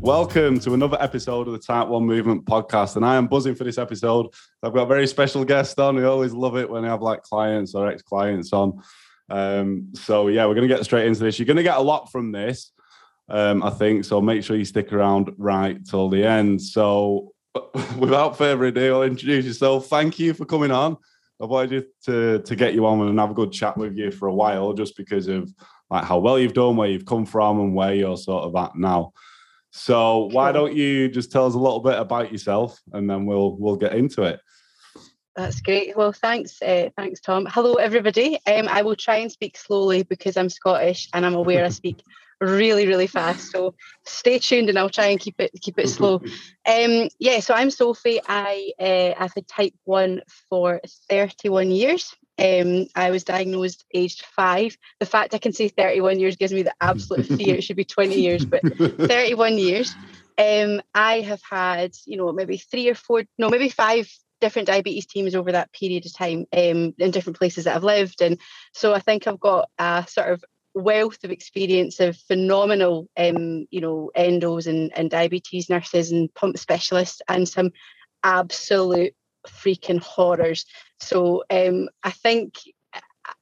Welcome to another episode of the Type 1 Movement podcast. And I am buzzing for this episode. I've got a very special guest on. We always love it when I have like clients or ex clients on. Um, so, yeah, we're going to get straight into this. You're going to get a lot from this, um, I think. So, make sure you stick around right till the end. So, without further ado, I'll introduce yourself. Thank you for coming on. I wanted to, to get you on and have a good chat with you for a while just because of like how well you've done, where you've come from, and where you're sort of at now. So why don't you just tell us a little bit about yourself, and then we'll we'll get into it. That's great. Well, thanks, uh, thanks, Tom. Hello, everybody. Um, I will try and speak slowly because I'm Scottish and I'm aware I speak really, really fast. So stay tuned, and I'll try and keep it keep it slow. Um, yeah. So I'm Sophie. I uh, I've had type one for 31 years. Um, I was diagnosed aged five. The fact I can say 31 years gives me the absolute fear. It should be 20 years, but 31 years. Um, I have had, you know, maybe three or four, no, maybe five different diabetes teams over that period of time um, in different places that I've lived. And so I think I've got a sort of wealth of experience of phenomenal, um, you know, endos and, and diabetes nurses and pump specialists and some absolute freaking horrors. So um, I think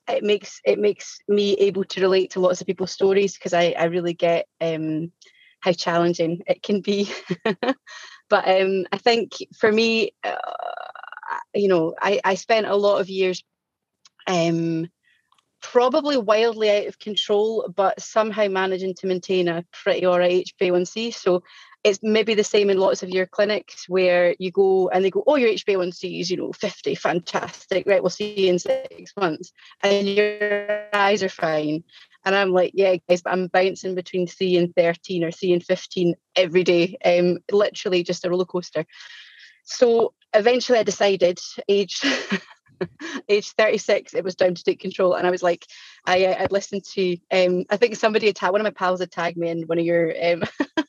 it makes it makes me able to relate to lots of people's stories because I, I really get um, how challenging it can be. but um, I think for me, uh, you know, I, I spent a lot of years um, probably wildly out of control, but somehow managing to maintain a pretty alright HbA1c. So it's maybe the same in lots of your clinics where you go and they go, oh, your HbA1c is, you know, 50, fantastic, right, we'll see you in six months. And your eyes are fine. And I'm like, yeah, guys, but I'm bouncing between three and 13 or three and 15 every day. Um, literally just a roller coaster. So eventually I decided, age. age 36 it was time to take control and i was like i i'd listened to um i think somebody had one of my pals had tagged me in one of your um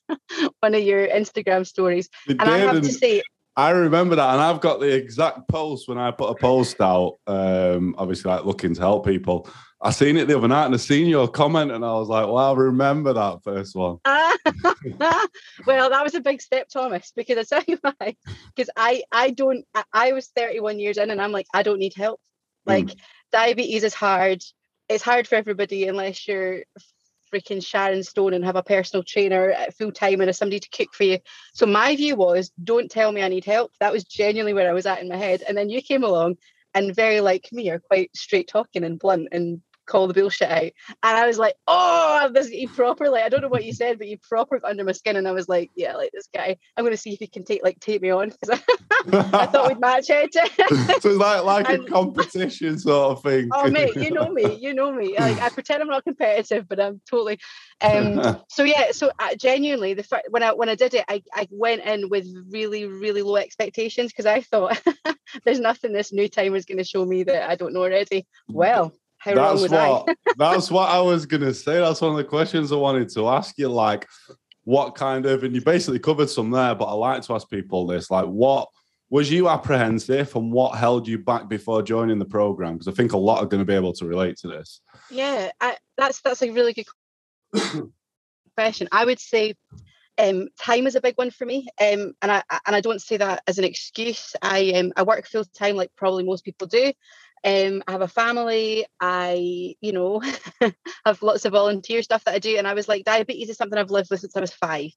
one of your instagram stories and i have to say I remember that, and I've got the exact post when I put a post out. Um, obviously, like looking to help people. I seen it the other night, and I seen your comment, and I was like, "Wow, I remember that first one." well, that was a big step, Thomas, because I tell you why. Because I, I don't. I, I, was 31 years in, and I'm like, I don't need help. Like mm. diabetes is hard. It's hard for everybody unless you're freaking Sharon Stone and have a personal trainer at full time and somebody to cook for you. So my view was, don't tell me I need help. That was genuinely where I was at in my head. And then you came along and very like me are quite straight talking and blunt and call the bullshit out. And I was like, oh, this he properly. I don't know what you said, but you proper got under my skin. And I was like, yeah, like this guy. I'm going to see if he can take like take me on I, thought we'd match it. so it's like like and, a competition sort of thing. Oh mate, you know me, you know me. Like I pretend I'm not competitive, but I'm totally. Um. so yeah, so uh, genuinely, the fact when I when I did it, I I went in with really really low expectations because I thought there's nothing this new timer is going to show me that I don't know already. Well, how that's what, I? that's what I was gonna say. That's one of the questions I wanted to ask you. Like, what kind of and you basically covered some there, but I like to ask people this: like, what was you apprehensive and what held you back before joining the program? Because I think a lot are going to be able to relate to this. Yeah, I, that's that's a really good question. I would say um, time is a big one for me, um, and I and I don't say that as an excuse. I um, I work full time, like probably most people do, um, I have a family. I, you know, have lots of volunteer stuff that I do. And I was like, diabetes is something I've lived with since I was five.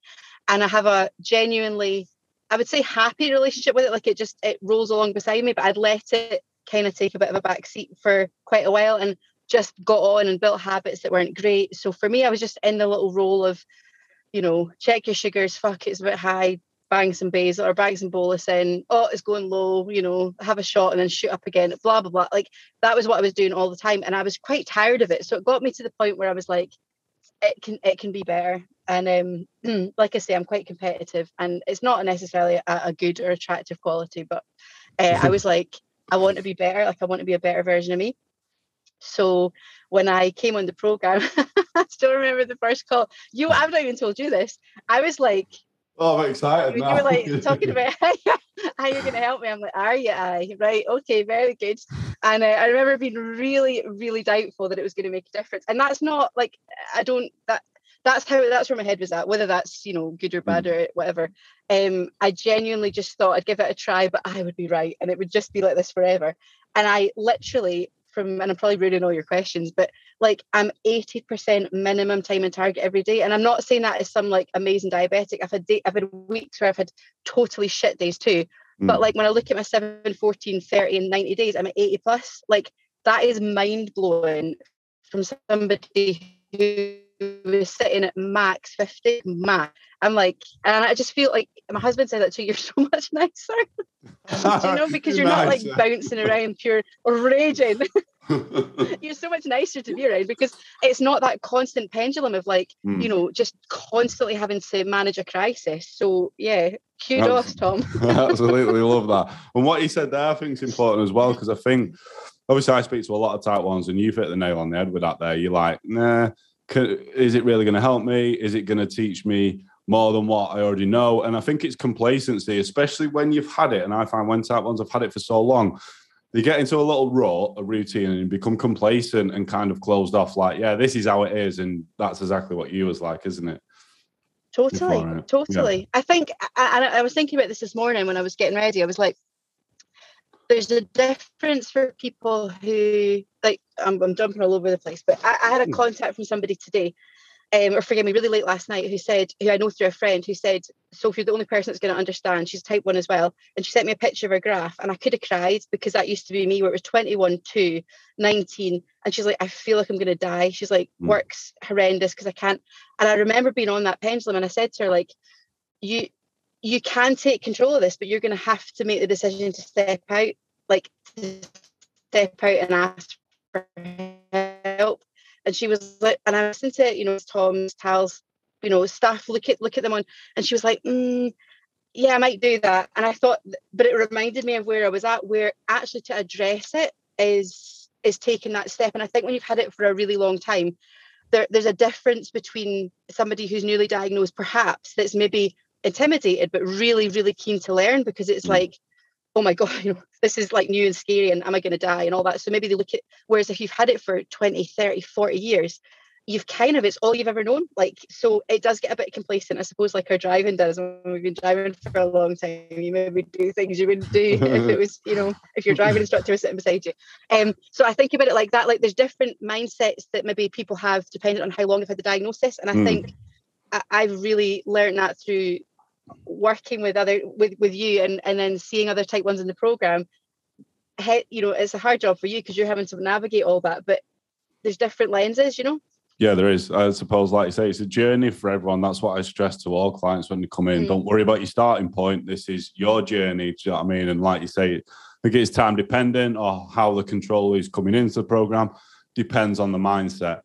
And I have a genuinely, I would say, happy relationship with it. Like it just it rolls along beside me. But I'd let it kind of take a bit of a back seat for quite a while and just got on and built habits that weren't great. So for me, I was just in the little role of, you know, check your sugars, fuck, it's a bit high, bang some basal or bang some bolus in, oh, it's going low, you know, have a shot and then shoot up again, blah, blah, blah. Like that was what I was doing all the time. And I was quite tired of it. So it got me to the point where I was like, it can it can be better. And um, like I say, I'm quite competitive and it's not necessarily a, a good or attractive quality, but Uh, I was like, I want to be better. Like I want to be a better version of me. So when I came on the program, I still remember the first call. You, I've not even told you this. I was like, Oh, I'm excited. you now. were like talking about how you're going to help me. I'm like, are you? I right? Okay, very good. And uh, I remember being really, really doubtful that it was going to make a difference. And that's not like I don't that that's how that's where my head was at. Whether that's you know good or bad or whatever. Um, I genuinely just thought I'd give it a try, but I would be right, and it would just be like this forever. And I literally from and I'm probably ruining all your questions, but like I'm 80% minimum time and target every day. And I'm not saying that as some like amazing diabetic. I've had day, I've had weeks where I've had totally shit days too. But Mm. like when I look at my 7, 14, 30, and 90 days, I'm at 80 plus. Like that is mind blowing from somebody who was sitting at max 50 max. I'm like, and I just feel like my husband said that too. You're so much nicer, do you know, because you're not like bouncing around pure or raging. you're so much nicer to be around because it's not that constant pendulum of like Mm. you know just constantly having to manage a crisis so yeah kudos tom Absolutely love that. And what you said there, I think is important as well because I think obviously I speak to a lot of type ones, and you've hit the nail on the head with that. There, you're like, nah, is it really going to help me? Is it going to teach me more than what I already know? And I think it's complacency, especially when you've had it. And I find when type ones have had it for so long. They get into a little rut, a routine, and become complacent and kind of closed off. Like, yeah, this is how it is, and that's exactly what you was like, isn't it? totally Before it, totally i think I, I, I was thinking about this this morning when i was getting ready i was like there's a difference for people who like I'm, I'm jumping all over the place but I, I had a Hmm. contact from somebody today um, or forgive me, really late last night, who said, who I know through a friend, who said, Sophie, you're the only person that's going to understand. She's type one as well. And she sent me a picture of her graph, and I could have cried because that used to be me, where it was 21, 2, 19. And she's like, I feel like I'm going to die. She's like, Mm. work's horrendous because I can't. And I remember being on that pendulum, and I said to her, like, you, you can take control of this, but you're going to have to make the decision to step out, like, to step out and ask for help and she was like, and I listened to you know Tom's Tal's, you know stuff. Look at look at them on, and she was like, mm, yeah, I might do that. And I thought, but it reminded me of where I was at, where actually to address it is is taking that step. And I think when you've had it for a really long time, there, there's a difference between somebody who's newly diagnosed, perhaps that's maybe intimidated, but really really keen to learn because it's Mm. like. Oh my God, you know, this is like new and scary, and am I going to die and all that? So maybe they look at, whereas if you've had it for 20, 30, 40 years, you've kind of it's all you've ever known like so it does get a bit complacent i suppose like our driving does when we've been driving for a long time you maybe do things you wouldn't do if it was you know if your driving instructor was sitting beside you um so i think about it like that like there's different mindsets that maybe people have depending on how long they've had the diagnosis and i Mm. think I, i've really learned that through working with other with with you and and then seeing other type ones in the program he, you know it's a hard job for you because you're having to navigate all that but there's different lenses you know Yeah, there is. I suppose, like you say, it's a journey for everyone. That's what I stress to all clients when they come in. Mm. Don't worry about your starting point. This is your journey. Do you know what I mean? And like you say, I think it's time dependent or how the controller is coming into the program depends on the mindset.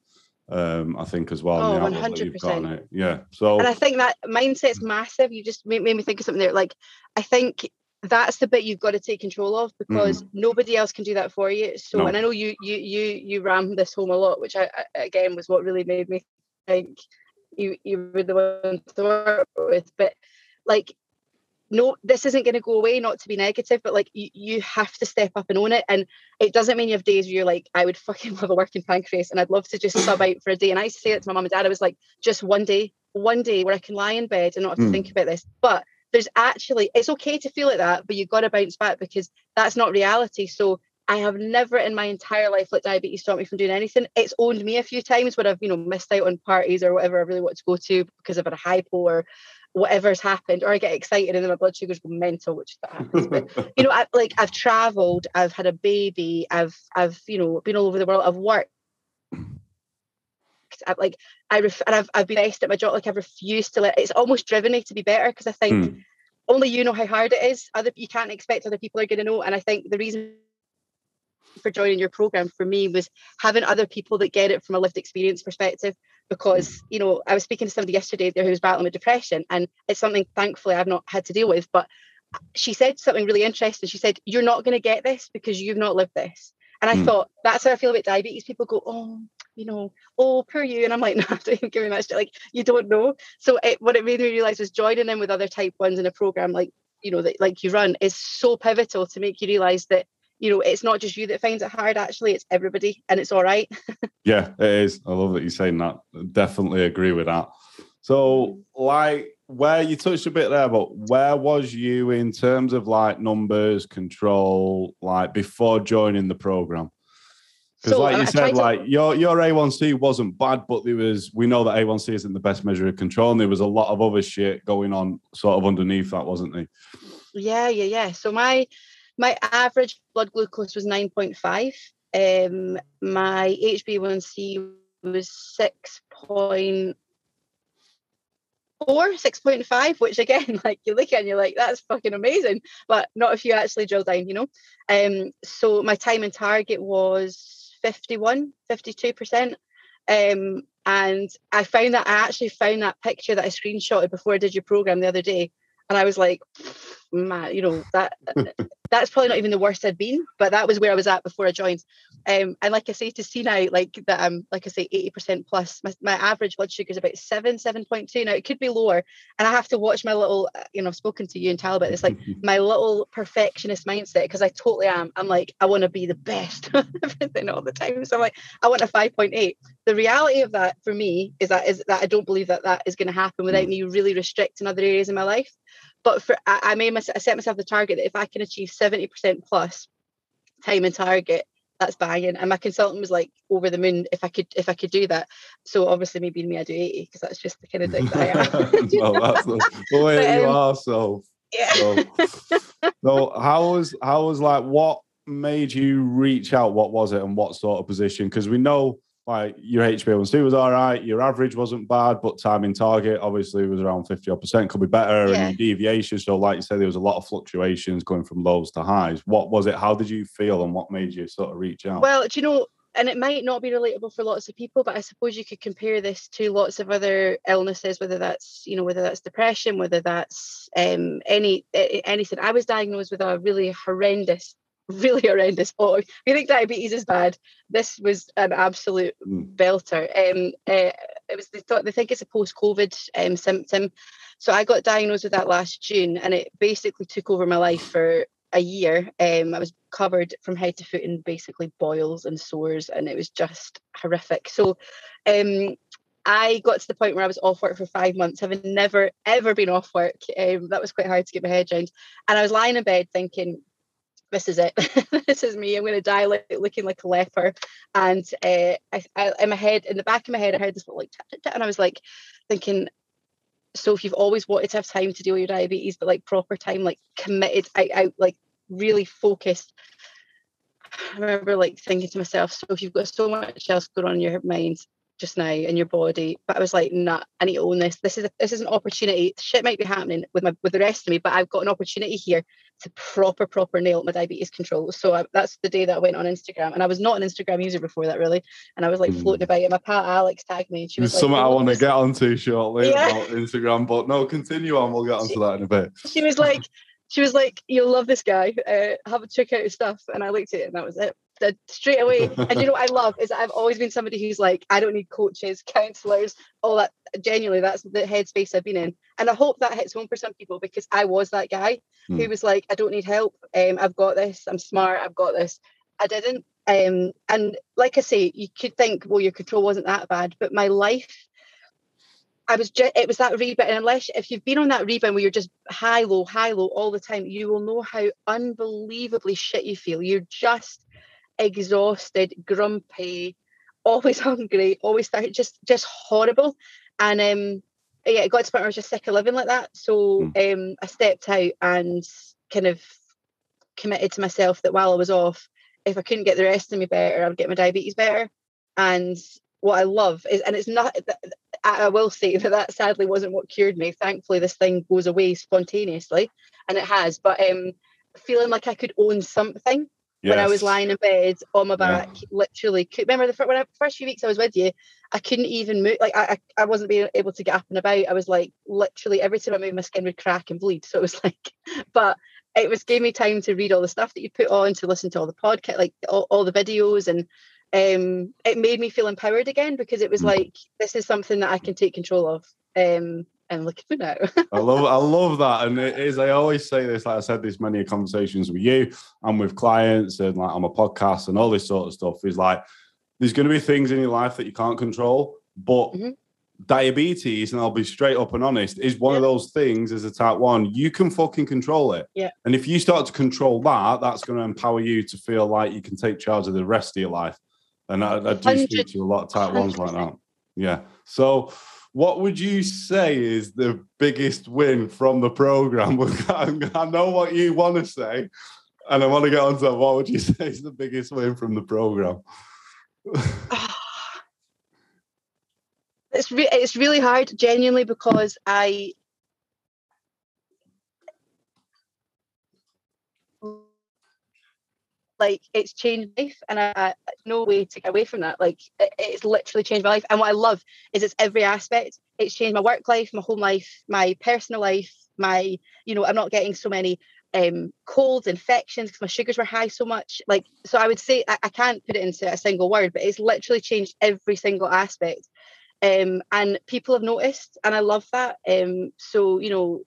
Um, I think as well. Oh, the outlook that you've got 100%. it. Yeah. So and I think that mindset's massive. You just made, made me think of something there. Like, I think that's the bit you've got to take control of because nobody else can do that for you. So, Mm. No. and I know you you you you ram this home a lot, which I, I again was what really made me think you you were the one to work with. But like, no, this isn't going to go away. Not to be negative, but like you you have to step up and own it. And it doesn't mean you have days where you're like, I would fucking love a working pancreas, and I'd love to just sub out for a day. And I used to say it to my mum and dad. I was like, just one day, one day where I can lie in bed and not have to Mm. think about this. But there's actually it's okay to feel like that, but you've got to bounce back because that's not reality. So I have never in my entire life let diabetes stop me from doing anything. It's owned me a few times where I've, you know, missed out on parties or whatever I really want to go to because I've had a hypo or whatever's happened, or I get excited and then my blood sugars go mental, which that happens. But you know, I, like I've traveled, I've had a baby, I've I've you know been all over the world, I've worked. I've, like I ref- and I've I've been best at my job. Like I've refused to let. It's almost driven me to be better because I think Mm. only you know how hard it is. Other you can't expect other people are going to know. And I think the reason for joining your program for me was having other people that get it from a lived experience perspective. Because you know, I was speaking to somebody yesterday there who was battling with depression, and it's something thankfully I've not had to deal with. But she said something really interesting. She said, You're not going to get this because you've not lived this. And I mm. thought, that's how I feel about diabetes. People go, Oh, you know, oh, poor you. And I'm like, No, don't even give me much. Like, you don't know. So it, what it made me realize was joining in with other type ones in a program like, you know, that like you run is so pivotal to make you realize that you know, it's not just you that finds it hard, actually, it's everybody, and it's all right. yeah, it is. I love that you're saying that. Definitely agree with that. So, like, where you touched a bit there, but where was you in terms of like numbers, control, like before joining the program? Because, so, like you said, like your your A1C wasn't bad, but there was we know that A1C isn't the best measure of control, and there was a lot of other shit going on sort of underneath that, wasn't there? Yeah, yeah, yeah. So my my average blood glucose was 9.5. Um, my HbA1c was 6.4, 6.5, which again, like you look at and you're like, that's fucking amazing. But not if you actually drill down, you know? Um, so my time in target was 51, 52%. Um, and I found that I actually found that picture that I screenshotted before I did your program the other day. And I was like, man, you know, that that's probably not even the worst I'd been, but that was where I was at before I joined. Um, and like I say to see now, like that I'm like I say, 80% plus. My, my average blood sugar is about seven, 7.2. Now it could be lower. And I have to watch my little, uh, you know, I've spoken to you and Tal about this, like my little perfectionist mindset, because I totally am. I'm like, I want to be the best everything all the time. So I'm like, I want a 5.8. The reality of that for me is that is that I don't believe that that is going to happen without mm. me really restricting other areas in my life. But for I, I made my, I set myself the target that if I can achieve 70% plus time and target, that's banging. And my consultant was like over the moon if I could if I could do that. So obviously maybe me I do 80 because that's just the kind of thing that I am. well, that's the, the way but, um, you are. So yeah. so, so how was how was like what made you reach out? What was it and what sort of position? Because we know like your HbA1c was all right, your average wasn't bad, but time in target obviously was around 50 percent, could be better, yeah. and deviation. So, like you said, there was a lot of fluctuations going from lows to highs. What was it? How did you feel, and what made you sort of reach out? Well, do you know, and it might not be relatable for lots of people, but I suppose you could compare this to lots of other illnesses, whether that's you know whether that's depression, whether that's um, any anything. I was diagnosed with a really horrendous really horrendous. Oh, if you think diabetes is bad, this was an absolute mm. belter. Um, uh, it was they thought they think it's a post-COVID um, symptom. So I got diagnosed with that last June, and it basically took over my life for a year. Um, I was covered from head to foot in basically boils and sores, and it was just horrific. So, um, I got to the point where I was off work for five months, having never ever been off work. Um, that was quite hard to get my head around. And I was lying in bed thinking, this is it. this is me. I'm going to die like, looking like a leper. And uh, I, I, in my head, in the back of my head, I heard this little like, and I was like thinking, so if you've always wanted to have time to deal with your diabetes, but like proper time, like committed, out, out like really focused. I remember like thinking to myself, so if you've got so much else going on in your mind, just now in your body. But I was like, nah, I need to own this. This is a, this is an opportunity. Shit might be happening with my with the rest of me, but I've got an opportunity here to proper proper nail my diabetes control. So I, that's the day that I went on Instagram, and I was not an Instagram user before that really, and I was like mm. floating about. And my pal Alex tagged me. And she was like, something I want to get onto shortly yeah. about Instagram, but no, continue on. We'll get onto she, that in a bit. She was like. She was like, "You'll love this guy. Uh, have a check out his stuff." And I looked at it, and that was it straight away. and you know what I love is I've always been somebody who's like, I don't need coaches, counselors, all that. Genuinely, that's the headspace I've been in. And I hope that hits home for some people because I was that guy mm. who was like, I don't need help. Um, I've got this. I'm smart. I've got this. I didn't. Um, and like I say, you could think, well, your control wasn't that bad, but my life I was just it was that rebound. And unless if you've been on that rebound where you're just high, low, high, low all the time, you will know how unbelievably shit you feel. You're just exhausted, grumpy, always hungry, always just just horrible. And um, yeah, it got to the point where I was just sick of living like that. So mm. um, I stepped out and kind of committed to myself that while I was off, if I couldn't get the rest of me better, I would get my diabetes better. And what I love is, and it's not, I will say that that sadly wasn't what cured me. Thankfully, this thing goes away spontaneously, and it has. But um, feeling like I could own something Yes. when I was lying in bed on my Yeah. back, literally. Could, remember the when I, first few weeks I was with you, I couldn't even move. Like I, I, I wasn't being able to get up and about. I was like literally every time I moved, my skin would crack and bleed. So it was like, but it was gave me time to read all the stuff that you put on, to listen to all the podcast, like all, all the videos, and um, it made me feel empowered again because it was Mm. like this is something that I can take control of. Um, and look at me now. I love I love that. And it is, I always say this, like I said this many conversations with you and with clients and like on my podcast and all this sort of stuff is like there's gonna be things in your life that you can't control, but Mhm. diabetes, and I'll be straight up and honest, is one of those things as a type one, you can fucking control it. Yeah. And if you start to control that, that's gonna empower you to feel like you can take charge of the rest of your life. And I, I do speak to a lot of type ones like 100%. that. Yeah. So what would you say is the biggest win from the program? I know what you want to say, and I want to get on to. What would you say is the biggest win from the program? it's re- it's really hard genuinely because I like it's changed my life and I, I no way to get away from that. Like it, it's literally changed my life and what I love is it's every aspect. It's changed my work life my home life my personal life my you know I'm not getting so many um colds infections because my sugars were high so much. Like so I would say I, I can't put it into a single word but it's literally changed every single aspect. Um, and people have noticed, and I love that. Um, so you know,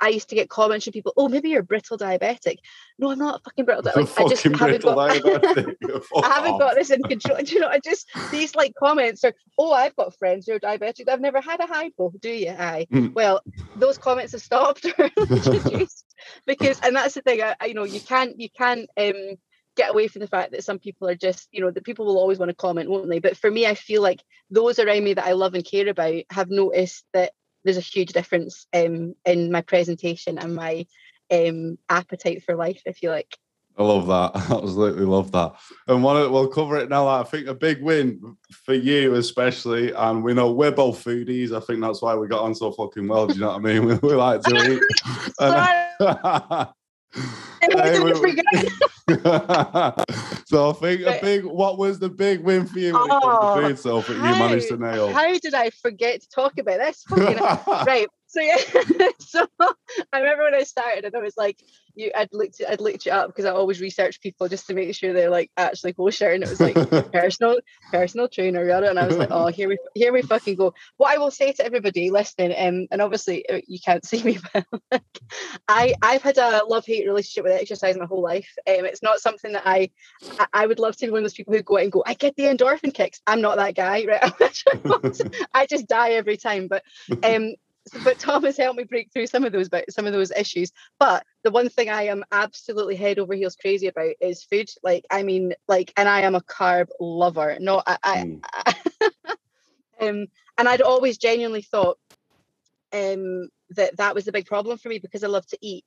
I used to get comments from people, "Oh, maybe you're brittle diabetic." No, I'm not fucking brittle. diabetic. Like, I just haven't got. I haven't got this in control. Do you know? I just these like comments are, "Oh, I've got friends who are diabetic. I've never had a hypo." Do you? Aye. Mm. Well, those comments have stopped because, and that's the thing. I, I you know you can't you can't um get away from the fact that some people are just you know that people will always want to comment won't they but for me i feel like those around me that i love and care about have noticed that there's a huge difference um, in my presentation and my um, appetite for life if you like I love that. Absolutely love that. And one of, we'll cover it now. I think a big win for you, especially, and we know we're both foodies. I think that's why we got on so fucking well. Do you know what I mean? We, we like to eat. Sorry, Hey, we-. So I think a big. What was the big win for you when it comes Oh, to food? That you managed to nail. how did i forget to talk about this right so yeah so i remember when i started and i was like you i'd looked i'd looked you up because i always research people just to make sure they're like actually kosher and it was like personal personal trainer yada and i was like oh here we here we fucking go. What i will say to everybody listening um, and obviously uh, you can't see me but like, i i've had a love-hate relationship with exercise my whole life. Um, it's not something that I, I i would love to be one of those people who go out and go i get the endorphin kicks. I'm not that guy right? I just die every time but um but Tom has helped me break through some of those but some of those issues. But the one thing I am absolutely head over heels crazy about is food. Like I mean, like, and I am a carb lover. No, I, I, Mm. um, and I'd always genuinely thought um that that was the big problem for me because I love to eat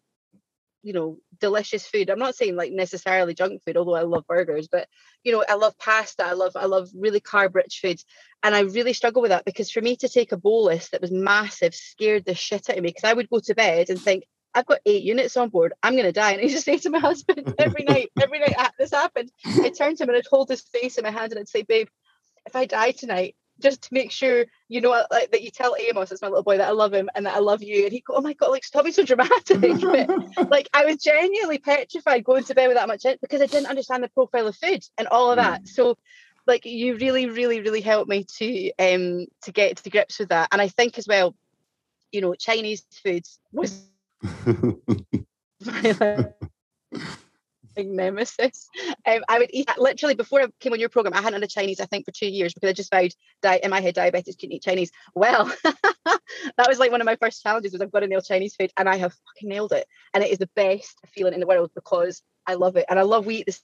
you know delicious food i'm not saying like necessarily junk food although i love burgers but you know i love pasta i love i love really carb rich foods and i really struggle with that because for me to take a bolus that was massive scared the shit out of me because i would go to bed and think I've got eight units on board. I'm going to die. And I used to say to my husband every night, every night ah, this happened, I'd turn to him and I'd hold his face in my hand and I'd say, babe, if I die tonight, just to make sure you know like that you tell Amos, it's my little boy, that I love him and that I love you. And he go, Oh my god, like stop being so dramatic. but like I was genuinely petrified going to bed with that much in because I didn't understand the profile of food and all of that. So like you really, really, really helped me to um to get to grips with that. And I think as well, you know, Chinese food was nemesis. Um, I would eat literally before I came on your program. I hadn't had a Chinese, I think, for two years because I just vowed di- in my head diabetes couldn't eat Chinese. Well, that was like one of my first challenges was I've got to nail Chinese food, and I have fucking nailed it. And it is the best feeling in the world because I love it, and I love we eat the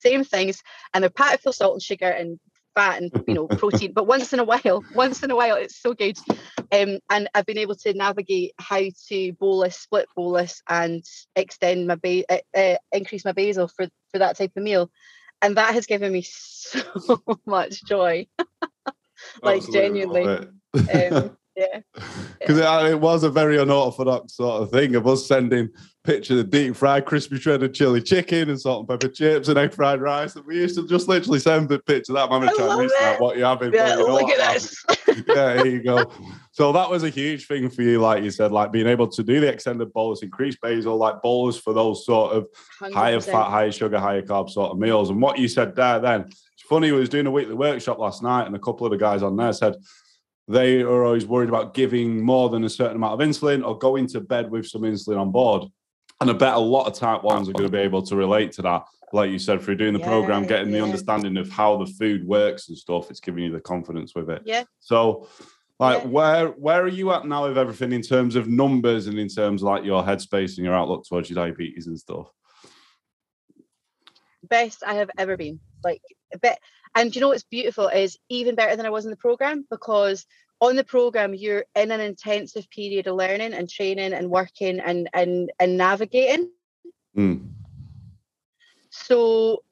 same things, and they're packed full salt and sugar and fat and you know protein. but once in a while, once in a while, it's so good. Um, and I've been able to navigate how to bolus, split bolus, and extend my ba- uh, uh, increase my basal for for that type of meal, and that has given me so much joy. like Absolutely genuinely, um, Yeah. Because it, it was a very unorthodox sort of thing of us sending pictures of deep fried, crispy shredded chili chicken and salt and pepper chips and egg fried rice. And we used to just literally send the picture of that. Mama I trying love to it. what you having. Yeah, you look at this. yeah, here you go. So that was a huge thing for you, like you said, like being able to do the extended bolus, increase basal, like bolus for those sort of higher 100%. fat, higher sugar, higher carb sort of meals. And what you said there then, it's funny, I was doing a weekly workshop last night, and a couple of the guys on there said they are always worried about giving more than a certain amount of insulin or going to bed with some insulin on board. And I bet a lot of type ones are going to be able to relate to that. Like you said, through doing the program, Yeah, getting the understanding of how the food works and stuff, it's giving you the confidence with it. Yeah. So, like, Yeah. where where are you at now with everything in terms of numbers and in terms of like your headspace and your outlook towards your diabetes and stuff? best I have ever been. Like a bit and you know what's beautiful is even better than I was in the program because on the program you're in an intensive period of learning and training and working and and and navigating. Mm. So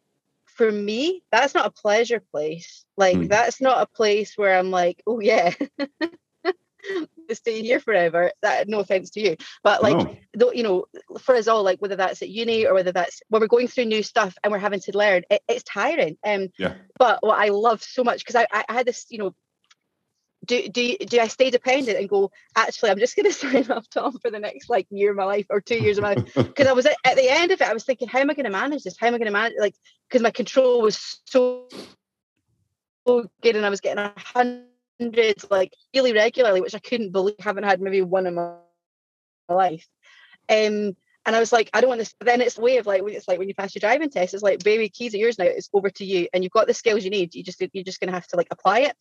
for me, that's not a pleasure place. Like Mm. that's not a place where I'm like, oh yeah. stay here forever that no offense to you but like No. though you know for us all like whether that's at uni or whether that's when we're going through new stuff and we're having to learn it, it's tiring um Yeah. but what i love so much because I, I I had this you know do do do I stay dependent and go? Actually, I'm just going to sign up Tom for the next like year of my life or two years of my life because I was at, at the end of it. I was thinking, how am I going to manage this? How am I going to manage? Like, because my control was so good, and I was getting hundreds like really regularly, which I couldn't believe. Haven't had maybe one in my life. Um, and I was like, I don't want this. Then it's the way of like, it's like when you pass your driving test, it's like, baby, keys are yours now. It's over to you, and you've got the skills you need. You just you're just to have to like apply it.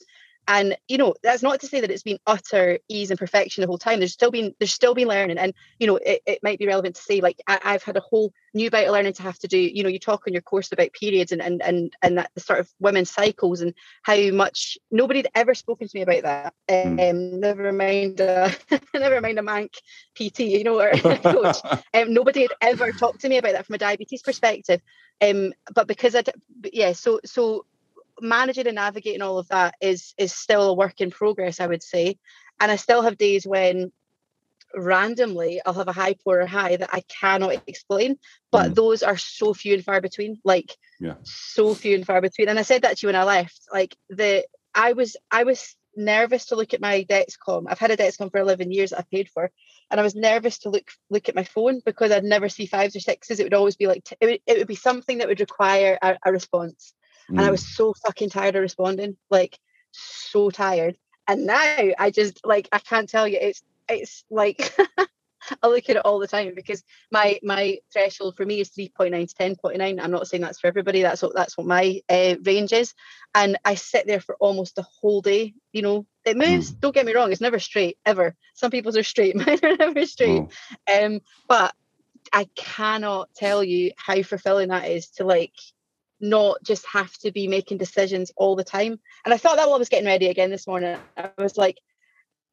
And you know, that's not to say that it's been utter ease and perfection the whole time. There's still been there's still been learning, and you know, it, it might be relevant to say like I, I've had a whole new bit of learning to have to do. You know, you talk on your course about periods and and and and that the sort of women's cycles and how much nobody had ever spoken to me about that. Um, Mm. never mind, uh, never mind a mank PT, you know, or coach. Um, nobody had ever talked to me about that from a diabetes perspective. Um, but because i yeah, so so managing and navigating all of that is is still a work in progress, I would say. And I still have days when randomly I'll have a hypo or high that I cannot explain, but Mm. those are so few and far between. Like Yeah. so few and far between. And I said that to you when I left. Like the I was I was nervous to look at my Dexcom. I've had a Dexcom for 11 years that I paid for, and I was nervous to look look at my phone because I'd never see fives or sixes. It would always be like t- it would, it would be something that would require a, a response, and I Mm. was so fucking tired of responding, like so tired. And now I just like I can't tell you. It's it's like I look at it all the time because my my threshold for me is 3.9 to 10.9. I'm not saying that's for everybody. That's what that's what my uh, range is, and I sit there for almost the whole day. You know, it moves. Don't get me wrong; it's never straight ever. Some people's are straight, mine are never straight. Oh. Um, but I cannot tell you how fulfilling that is to like not just have to be making decisions all the time. And I thought that while I was getting ready again this morning. I was like,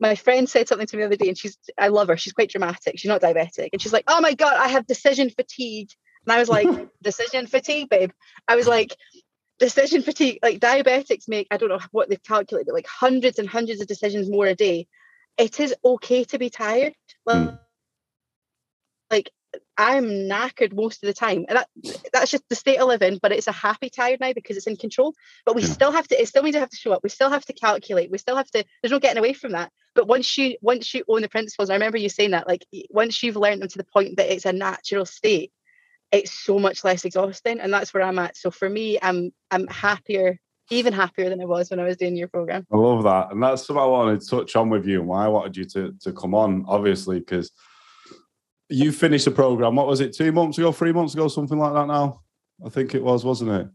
my friend said something to me the other day, and she's I love her. She's quite dramatic. She's not diabetic, and she's like, "Oh my god, I have decision fatigue." And I was like, "Decision fatigue, babe." I was like, "Decision fatigue." Like diabetics make I don't know what they've calculated, but like hundreds and hundreds of decisions more a day. It is okay to be tired. Like, Mm. like I'm knackered most of the time, and that that's just the state I live in. But it's a happy tired now because it's in control. But we Yeah. still have to. It still means we have to show up. We still have to calculate. We still have to. There's no getting away from that. But once you once you own the principles, I remember you saying that. Like once you've learned them to the point that it's a natural state, it's so much less exhausting, and that's where I'm at. So for me, I'm I'm happier, even happier than I was when I was doing your program. I love that. And that's what I wanted to touch on with you and why I wanted you to, to come on, obviously, because you finished the program. What was it, two months ago, three months ago, something like that now? I think it was, wasn't it?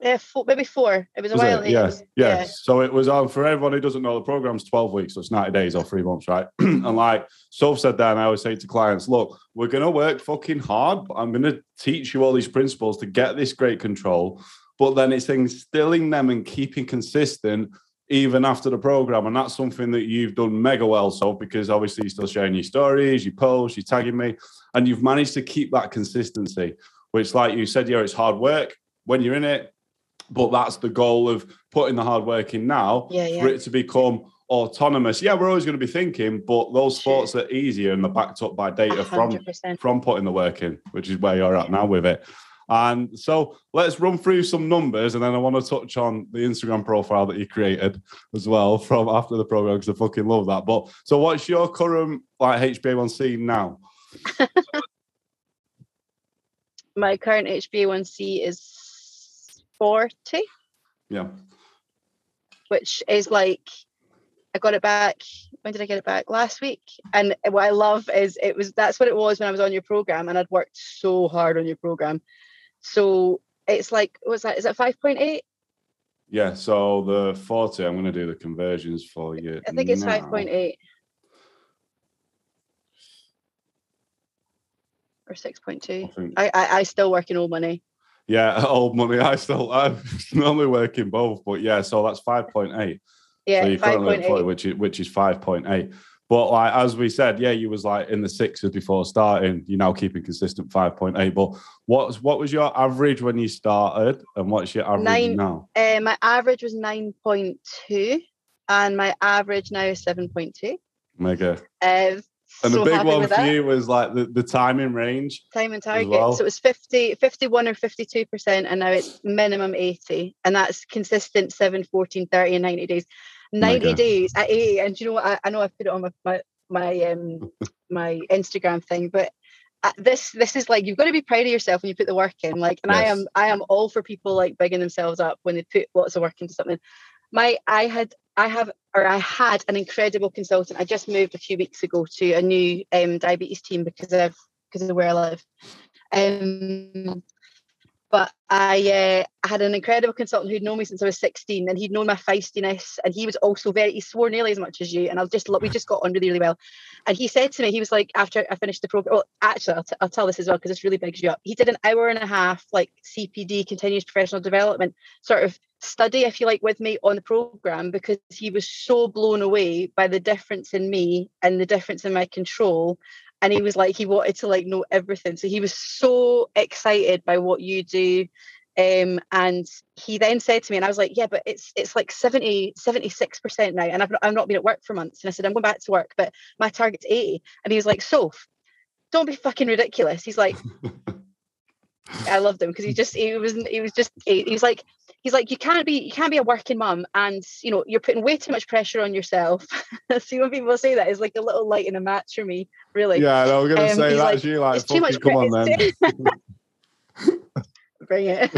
Yeah, four, maybe four. It was a while. it? it Yeah. was- yeah. So it was on for everyone who doesn't know the program's 12 weeks, so it's 90 days or three months, right? and like Soph said that, and I always say to clients, look, we're gonna work fucking hard, but I'm gonna teach you all these principles to get this great control. But then it's instilling them and keeping consistent even after the program. And that's something that you've done mega well, so because obviously you're still sharing your stories, you post, you're tagging me, and you've managed to keep that consistency, which, like you said, yeah, it's hard work when you're in it, but that's the goal of putting the hard work in now Yeah, for it to become autonomous. Yeah, we're always going to be thinking, but those thoughts are easier and they're backed up by data from 100%. from putting the work in, which is where you're at now with it. And so let's run through some numbers, and then I want to touch on the Instagram profile that you created as well from after the program because I fucking love that. But so, what's your current like HbA1c now? My current HbA1c is 40, Yeah, which is like I got it back. When did I get it back? Last week. And what I love is it was that's what it was when I was on your program, and I'd worked so hard on your program. So it's like, what's that? Is it 5.8? yeah. So the forty, I'm going to do the conversions for you. I think it's 5.8 or 6.2. I think I, I I still work in old money. Yeah, old money. I still I'm normally working both, but yeah, so that's five point eight. Yeah, so you're currently 5.8. 40, which is which is five point eight. But like as we said, yeah, you was like in the sixes before starting. You're now keeping consistent five point eight. But what's what was your average when you started, and what's your average Nine. now? Uh, my average was 9.2 and my average now is 7.2. Mega. Uh, And so the big one for that. you was like the, the timing range. time and target. well. So it was 50, 51 or 52%, and now it's minimum 80. And that's consistent 7, 14, 30, and 90 days. 90 Mega. days at 80. And you know what? I, I know I've put it on my my, my um my Instagram thing, but uh, this this is like you've got to be proud of yourself when you put the work in. Like, and I am I am all for people like bigging themselves up when they put lots of work into something. My I had I have or I had an incredible consultant. I just moved a few weeks ago to a new um, diabetes team because of because of where I live. Um, but I, uh, I had an incredible consultant who'd known me since I was 16 and he'd known my feistiness and he was also very, he swore nearly as much as you. And I'll just, we just got on really, really well. And he said to me, he was like, after I finished the program, well, actually, I'll, t- I'll tell this as well because this really bigs you up. He did an hour and a half, like CPD, continuous professional development sort of study, if you like, with me on the program because he was so blown away by the difference in me and the difference in my control and he was like he wanted to like know everything. So he was so excited by what you do um and he then said to me and i was like yeah but it's it's like 70 76% now and I've, not- I've not been at work for months. And i said i'm going back to work but my target's 80 and he was like soph don't be fucking ridiculous. He's like i loved him because he just he was he was just he he was like he's like you can't be you can't be a working mum and you know you're putting way too much pressure on yourself see when people say that it's like a little light in a match for me really Yeah, I was gonna Um, say that's like, you. Like, it's too much come on then. bring it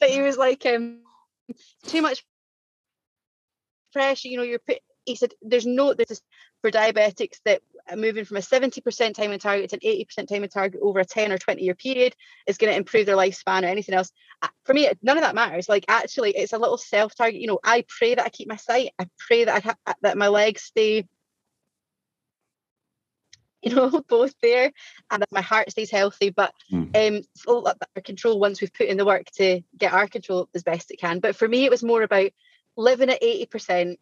but he was like um too much pressure you know you're put he said there's no there's for diabetics that moving from a 70% time and target to an 80% time and target over a 10 or 20 year period is going to improve their lifespan or anything else. Uh, for me none of that matters. Like actually it's a little self target you know i pray that i keep my sight. I pray that i ha- that my legs stay you know both there and that my heart stays healthy. But Mm. um up our control once we've put in the work to get our control as best it can. But for me it was more about living at 80%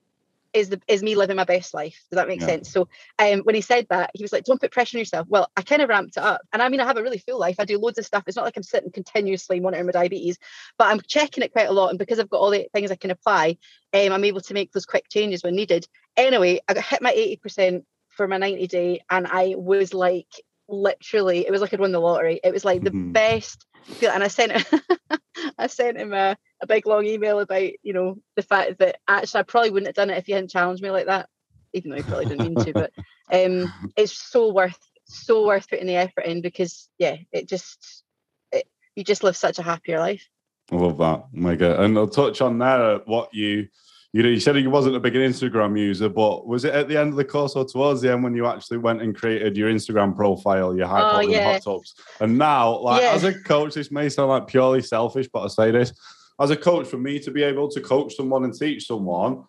is the is me living my best life. Does that make Yeah. sense? So um when he said that he was like don't put pressure on yourself. Well i kind of ramped it up. And i mean i have a really full life. I do loads of stuff. It's not like i'm sitting continuously monitoring my diabetes but i'm checking it quite a lot. And because i've got all the things i can apply um, i'm able to make those quick changes when needed. Anyway i got hit my 80% for my 90 day and i was like literally it was like i'd won the lottery. It was like the Mhm. best feel and i sent i sent him a, a big long email about you know the fact that actually i probably wouldn't have done it if he hadn't challenged me like that even though he probably didn't mean to but um it's so worth so worth putting the effort in because yeah it just it, you just live such a happier life I love that, My God. And I'll touch on there what you you know. You said you wasn't a big Instagram user, but was it at the end of the course or towards the end when you actually went and created your Instagram profile, your high Oh, yeah. hot tubs? And now, like Yeah. as a coach, this may sound like purely selfish, but I say this as a coach for me to be able to coach someone and teach someone.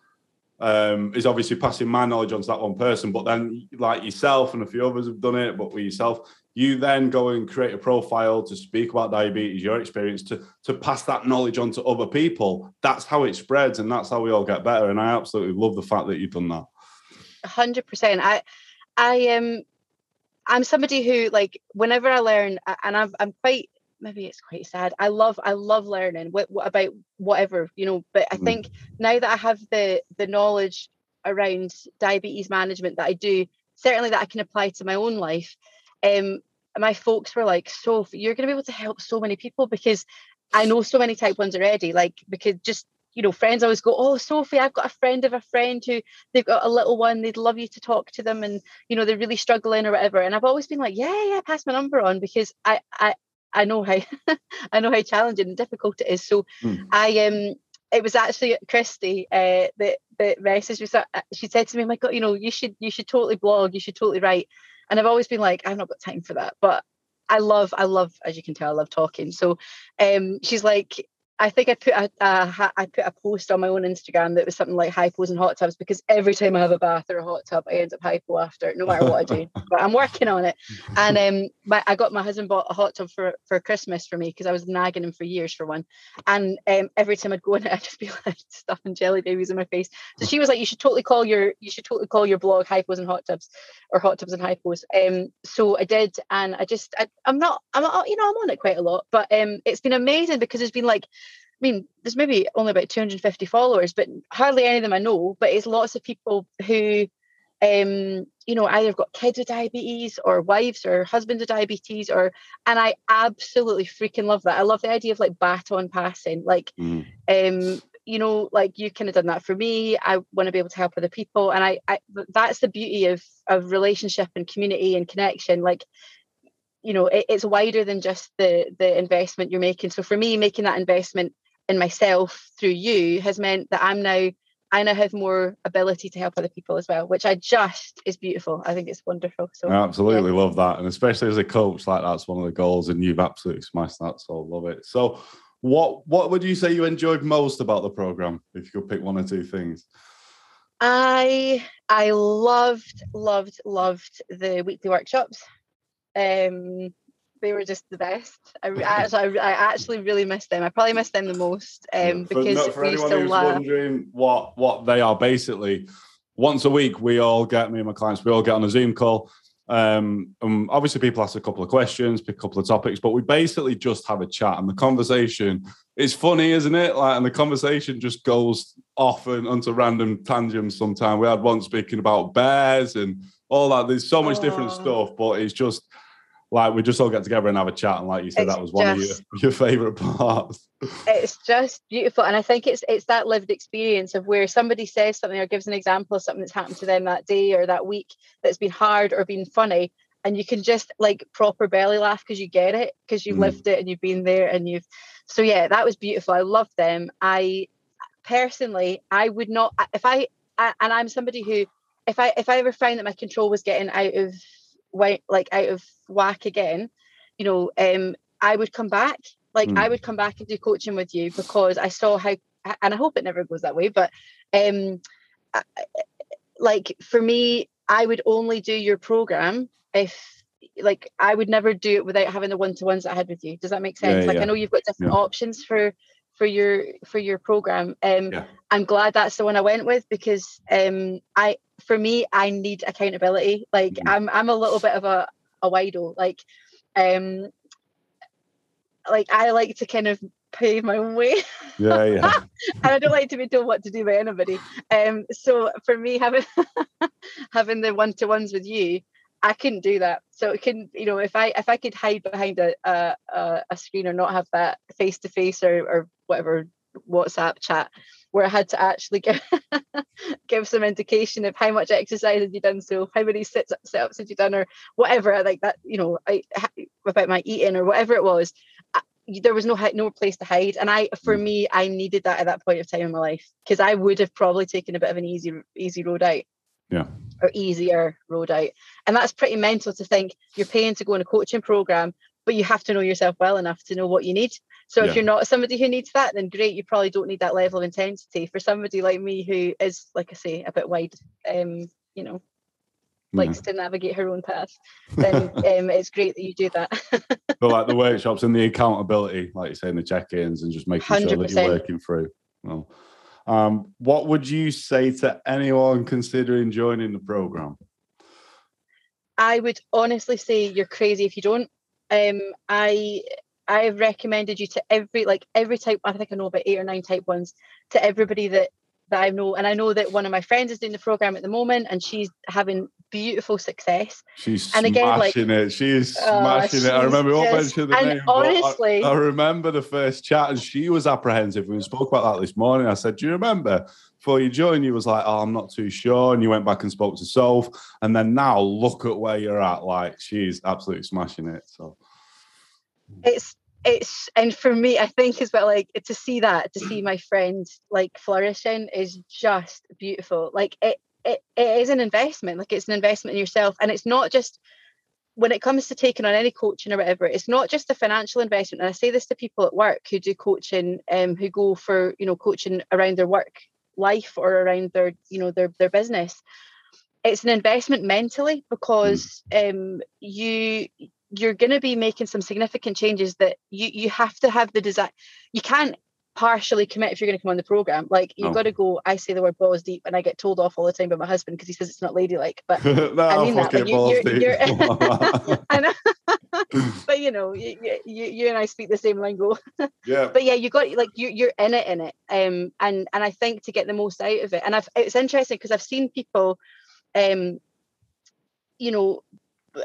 Um, is obviously passing my knowledge on to that one person, but then like yourself and a few others have done it, but with yourself, you then go and create a profile to speak about diabetes, your experience, to to pass that knowledge on to other people. That's how it spreads, and that's how we all get better. And I absolutely love the fact that you've done that. hundred percent. I, I am, I'm somebody who like whenever I learn, and I've, I'm quite maybe it's quite sad. I love, I love learning what, what about whatever you know. But I Mm. think now that I have the the knowledge around diabetes management that I do, certainly that I can apply to my own life. Um, my folks were like, "So you're going to be able to help so many people because I know so many type ones already. Like because just you know, friends always go, "Oh, Sophie, I've got a friend of a friend who they've got a little one. They'd love you to talk to them, and you know, they're really struggling or whatever." And I've always been like, "Yeah, yeah, pass my number on," because I, I, I know how, I know how challenging and difficult it is. So, hmm. I um, it was actually Christy uh, that that messaged me. So uh, she said to me, "My God, you know, you should, you should totally blog. You should totally write." And I've always been like, I've not got time for that, but I love, I love, as you can tell, I love talking. So um, she's like, I think I put a, a, I put a post on my own Instagram that was something like hypos and hot tubs because every time I have a bath or a hot tub, I end up hypo after, no matter what I do. but I'm working on it. And um, my, I got my husband bought a hot tub for for Christmas for me because I was nagging him for years for one. And um, every time I'd go in it, I'd just be like stuffing jelly babies in my face. So she was like, "You should totally call your you should totally call your blog hypos and hot tubs, or hot tubs and hypos." Um, so I did, and I just I, I'm not I'm you know I'm on it quite a lot, but um, it's been amazing because it's been like mean, there's maybe only about 250 followers, but hardly any of them I know. But it's lots of people who, um, you know, either have got kids with diabetes or wives or husbands with diabetes, or and I absolutely freaking love that. I love the idea of like baton passing, like, mm. um, you know, like you kind of done that for me. I want to be able to help other people, and I, I that's the beauty of of relationship and community and connection. Like you know it, it's wider than just the the investment you're making so for me making that investment in myself through you has meant that I'm now I now have more ability to help other people as well, which I just is beautiful. I think it's wonderful. So I absolutely yeah. love that. And especially as a coach, like that's one of the goals, and you've absolutely smashed that. So love it. So what what would you say you enjoyed most about the program, if you could pick one or two things? I I loved, loved, loved the weekly workshops. Um they were just the best. I, actually, I, I actually really miss them. I probably miss them the most um, for, because for, anyone who's laugh. wondering what what they are, basically, once a week we all get me and my clients we all get on a Zoom call. Um, and obviously, people ask a couple of questions, pick a couple of topics, but we basically just have a chat and the conversation. It's funny, isn't it? Like, and the conversation just goes off and onto random tangents. Sometimes we had one speaking about bears and all that. There's so much oh. different stuff, but it's just like we just all get together and have a chat and like you said it's that was one just, of your, your favorite parts it's just beautiful and i think it's it's that lived experience of where somebody says something or gives an example of something that's happened to them that day or that week that's been hard or been funny and you can just like proper belly laugh because you get it because you've mm. lived it and you've been there and you've so yeah that was beautiful i loved them i personally i would not if i, I and i'm somebody who if i if i ever found that my control was getting out of like out of whack again, you know, um, I would come back. Like mm. I would come back and do coaching with you because I saw how, and I hope it never goes that way. But um, I, like for me, I would only do your program if like I would never do it without having the one to ones I had with you. Does that make sense? Yeah, like yeah. I know you've got different yeah. options for for your for your program. Um, yeah. I'm glad that's the one I went with because um, I for me I need accountability. Like mm-hmm. I'm I'm a little bit of a a wido. Like um, like I like to kind of pave my own way. Yeah, yeah. and I don't like to be told what to do by anybody. Um, so for me having having the one to ones with you I couldn't do that. So it can, you know, if I if I could hide behind a a, a screen or not have that face to face or or whatever WhatsApp chat, where I had to actually give give some indication of how much exercise had you done, so how many sit sit ups had you done, or whatever, like that, you know, I about my eating or whatever it was. I, there was no no place to hide, and I, for mm. me, I needed that at that point of time in my life because I would have probably taken a bit of an easy easy road out yeah or easier road out. And that's pretty mental to think you're paying to go in a coaching program but you have to know yourself well enough to know what you need. So yeah. if you're not somebody who needs that then great you probably don't need that level of intensity. For somebody like me who is like i say a bit wide um you know likes to navigate her own path then um, it's great that you do that. But like the workshops and the accountability like you say in the check-ins and just making 100%. sure that you're working through. Well um, what would you say to anyone considering joining the program? I would honestly say you're crazy if you don't. Um, I I have recommended you to every like every type. I think I know about eight or nine type ones to everybody that that I know, and I know that one of my friends is doing the program at the moment, and she's having beautiful success. She's and again, smashing like, it. She's oh, smashing it. I remember mentioned the name. Honestly, I, I, remember the first chat, and she was apprehensive. We spoke about that this morning. I said, "Do you remember?" Before you joined, you was like, "Oh, I'm not too sure," and you went back and spoke to Soph, and then now look at where you're at. Like she's absolutely smashing it. So mm. it's it's and for me i think as well like to see that to see my friends like flourishing is just beautiful like it, it it is an investment like it's an investment in yourself. And it's not just when it comes to taking on any coaching or whatever it's not just the financial investment. And i say this to people at work who do coaching um who go for you know coaching around their work life or around their you know their their business. It's an investment mentally because um you you're going to be making some significant changes that you you have to have the desire you can't partially commit if you're going to come on the program like you've oh. got to go i say the word balls deep and i get told off all the time by my husband because he says it's not ladylike but no, i mean that like, you, you're, you're I know. but you know you, you, you and i speak the same lingo yeah but yeah you got like you, you're in it in it um and and i think to get the most out of it and i've it's interesting because i've seen people um you know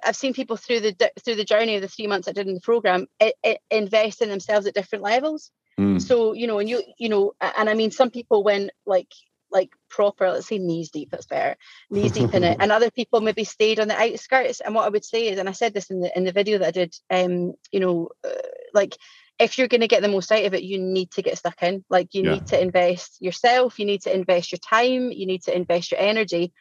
I've seen people through the through the journey of the three months I did in the program it, it invest in themselves at different levels. Mm. So you know, and you you know, and I mean, some people went like like proper, let's say knees deep. That's better, knees deep in it, and other people maybe stayed on the outskirts. And what I would say is, and I said this in the in the video that I did, um, you know, uh, like if you're going to get the most out of it, you need to get stuck in. Like you yeah. need to invest yourself, you need to invest your time, you need to invest your energy,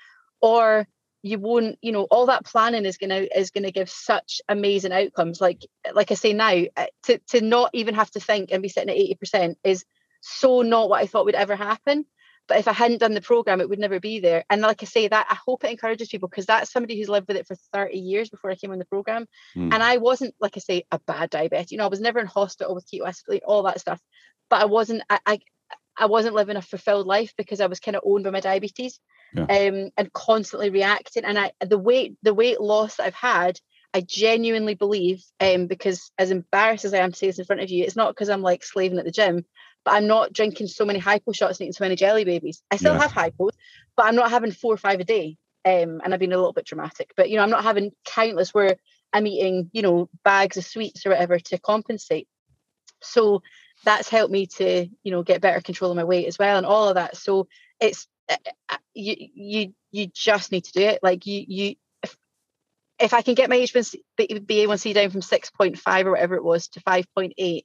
or you won't you know all that planning is gonna is gonna give such amazing outcomes. Like like i say now uh, to to not even have to think and be sitting at 80% is so not what i thought would ever happen. But if i hadn't done the program it would never be there. And like i say that i hope it encourages people because that's somebody who's lived with it for 30 years before i came on the program. Mm. and i wasn't like i say a bad diabetic. You know i was never in hospital with ketoacidosis all that stuff. But i wasn't I, I I wasn't living a fulfilled life because I was kind of owned by my diabetes yeah. um, and constantly reacting. And I the weight the weight loss that I've had, I genuinely believe, um, because as embarrassed as I am to say this in front of you, it's not because I'm like slaving at the gym, but I'm not drinking so many hypo shots and eating so many jelly babies. I still yeah. have hypos, but I'm not having four or five a day. Um, and I've been a little bit dramatic, but you know, I'm not having countless where I'm eating, you know, bags of sweets or whatever to compensate. So that's helped me to, you know, get better control of my weight as well and all of that. So it's uh, uh, you you you just need to do it. Like you you if, if I can get my HbA1c down from 6.5 or whatever it was to 5.8,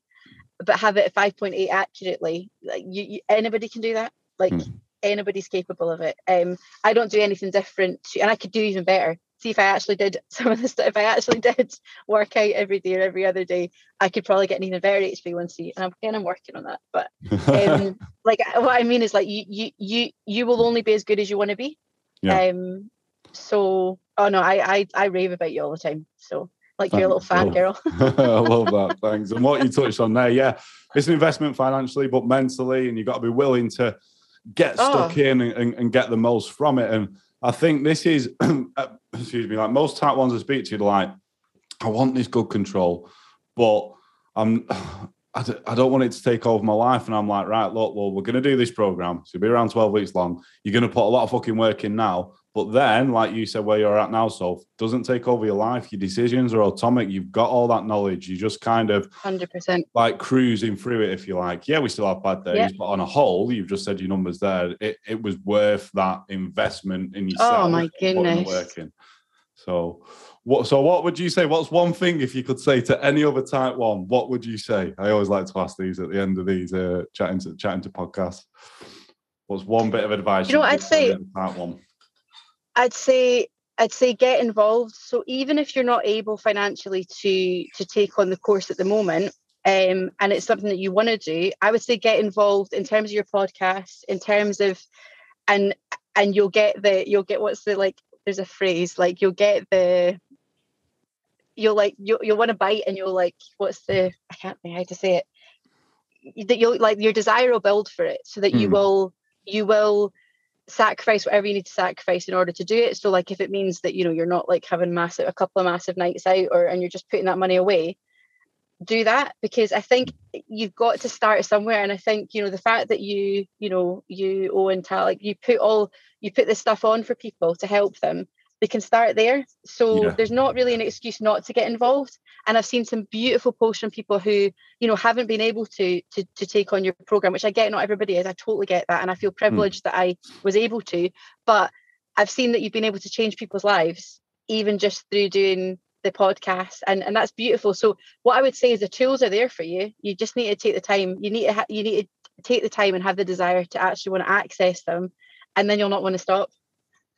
but have it at 5.8 accurately, like you, you anybody can do that. Like mm. anybody's capable of it. Um, I don't do anything different, to, and I could do even better see if I actually did some of this stuff, if I actually did work out every day or every other day, I could probably get an even better HbA1c. And I'm again, I'm working on that. But um, like what I mean is like you you you you will only be as good as you want to be. Yeah. Um. So oh no, I I I rave about you all the time. So like Thanks. you're a little fan girl. I love that. Thanks. And what you touched on there, yeah, it's an investment financially, but mentally, and you've got to be willing to get stuck oh. in and, and, and, get the most from it. And I think this is, uh, excuse me, like most type ones I speak to, like, I want this good control, but I'm, I don't want it to take over my life. And I'm like, right, look, well, we're going to do this program. So it'll be around 12 weeks long. You're going to put a lot of fucking work in now. But then, like you said, where you're at now, so doesn't take over your life. Your decisions are automatic. You've got all that knowledge. You just kind of 100% like cruising through it, if you like. Yeah, we still have bad days, yeah. but on a whole, you've just said your numbers there. It, it was worth that investment in yourself. Oh my goodness. Working. So, what? So, what would you say? What's one thing if you could say to any other type one? What would you say? I always like to ask these at the end of these uh, chatting to chatting to podcasts. What's one bit of advice? You know, I'd say type one I'd say I'd say get involved. So even if you're not able financially to to take on the course at the moment, um, and it's something that you want to do, I would say get involved in terms of your podcast, in terms of, and and you'll get the you'll get what's the like. There's a phrase like you'll get the. You'll like you'll you'll want to bite and you'll like what's the I can't think how to say it. That you'll like your desire will build for it, so that mm. you hmm. will you will sacrifice whatever you need to sacrifice in order to do it so like if it means that you know you're not like having massive a couple of massive nights out or and you're just putting that money away do that because I think you've got to start somewhere. And I think, you know, the fact that you, you know, you owe and like you put all, you put this stuff on for people to help them, they can start there. So yeah. there's not really an excuse not to get involved. And I've seen some beautiful posts from people who, you know, haven't been able to to, to take on your program, which I get not everybody is. I totally get that. And I feel hmm. privileged mm. that I was able to. But I've seen that you've been able to change people's lives, even just through doing the podcast and and that's beautiful so what i would say is the tools are there for you you just need to take the time you need to ha- you need to take the time and have the desire to actually want to access them and then you'll not want to stop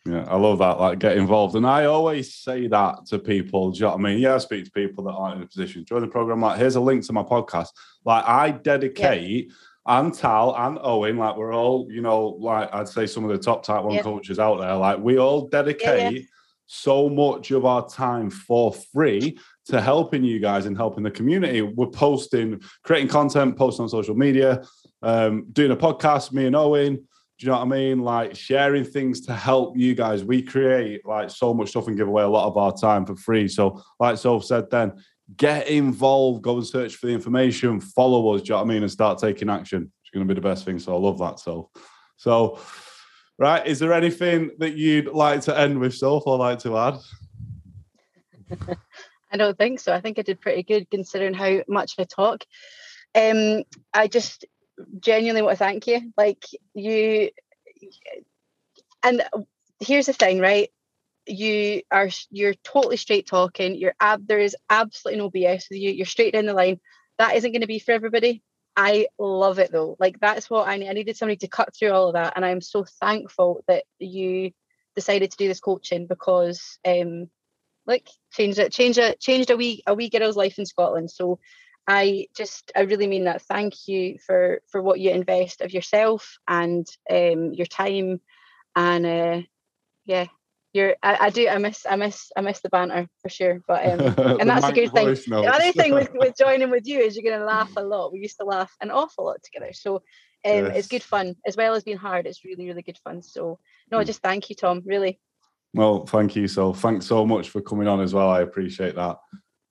yeah, I love that. Like, get involved. And I always say that to people. Do you know what I mean? Yeah, I speak to people that aren't in a position to join the program. Like, here's a link to my podcast. Like, I dedicate, yeah. and Tal and Owen, like, we're all, you know, like, I'd say some of the top type one yeah. coaches out there. Like, we all dedicate yeah, so much of our time for free to helping you guys and helping the community. We're posting, creating content, posting on social media, um, doing a podcast, me and Owen do you know what I mean? Like sharing things to help you guys. We create like so much stuff and give away a lot of our time for free. So, like Soph said, then get involved, go and search for the information, follow us. Do you know what I mean? And start taking action. It's going to be the best thing. So, I love that. So, so right. Is there anything that you'd like to end with, Soph, or like to add? I don't think so. I think I did pretty good considering how much I talk. Um, I just genuinely want to thank you. Like you, and here's the thing, right? You are you're totally straight talking. You're ab there is absolutely no BS with you. You're straight down the line. That isn't going to be for everybody. I love it though. Like that's what I, need. I needed somebody to cut through all of that, and I'm so thankful that you decided to do this coaching because um like changed it changed it changed a wee a wee girl's life in Scotland. So I just I really mean that. Thank you for for what you invest of yourself and um, your time, and uh, yeah, you're I, I, do I miss I miss I miss the banter for sure. But um, and that's a good thing. Notes. The other thing with, with joining with you is you're going to laugh a lot. We used to laugh an awful lot together, so um, yes. it's good fun as well as being hard. It's really really good fun. So no, mm. just thank you, Tom. Really. Well, thank you. So thanks so much for coming on as well. I appreciate that.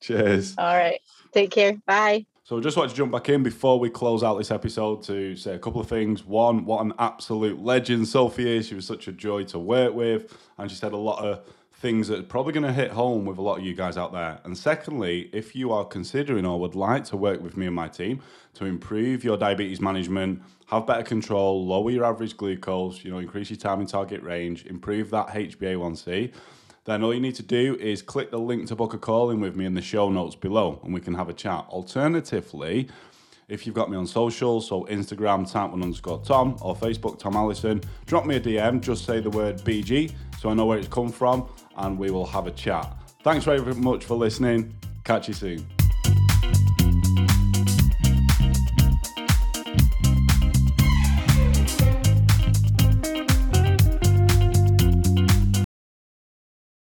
Cheers. All right. Take care. Bye. So, just want to jump back in before we close out this episode to say a couple of things. One, what an absolute legend Sophie is. She was such a joy to work with, and she said a lot of things that are probably going to hit home with a lot of you guys out there. And secondly, if you are considering or would like to work with me and my team to improve your diabetes management, have better control, lower your average glucose, you know, increase your time in target range, improve that HbA1c then all you need to do is click the link to book a call in with me in the show notes below and we can have a chat. Alternatively, if you've got me on social, so Instagram, type1 underscore Tom, or Facebook, Tom Allison, drop me a DM, just say the word BG so I know where it's come from, and we will have a chat. Thanks very much for listening. Catch you soon.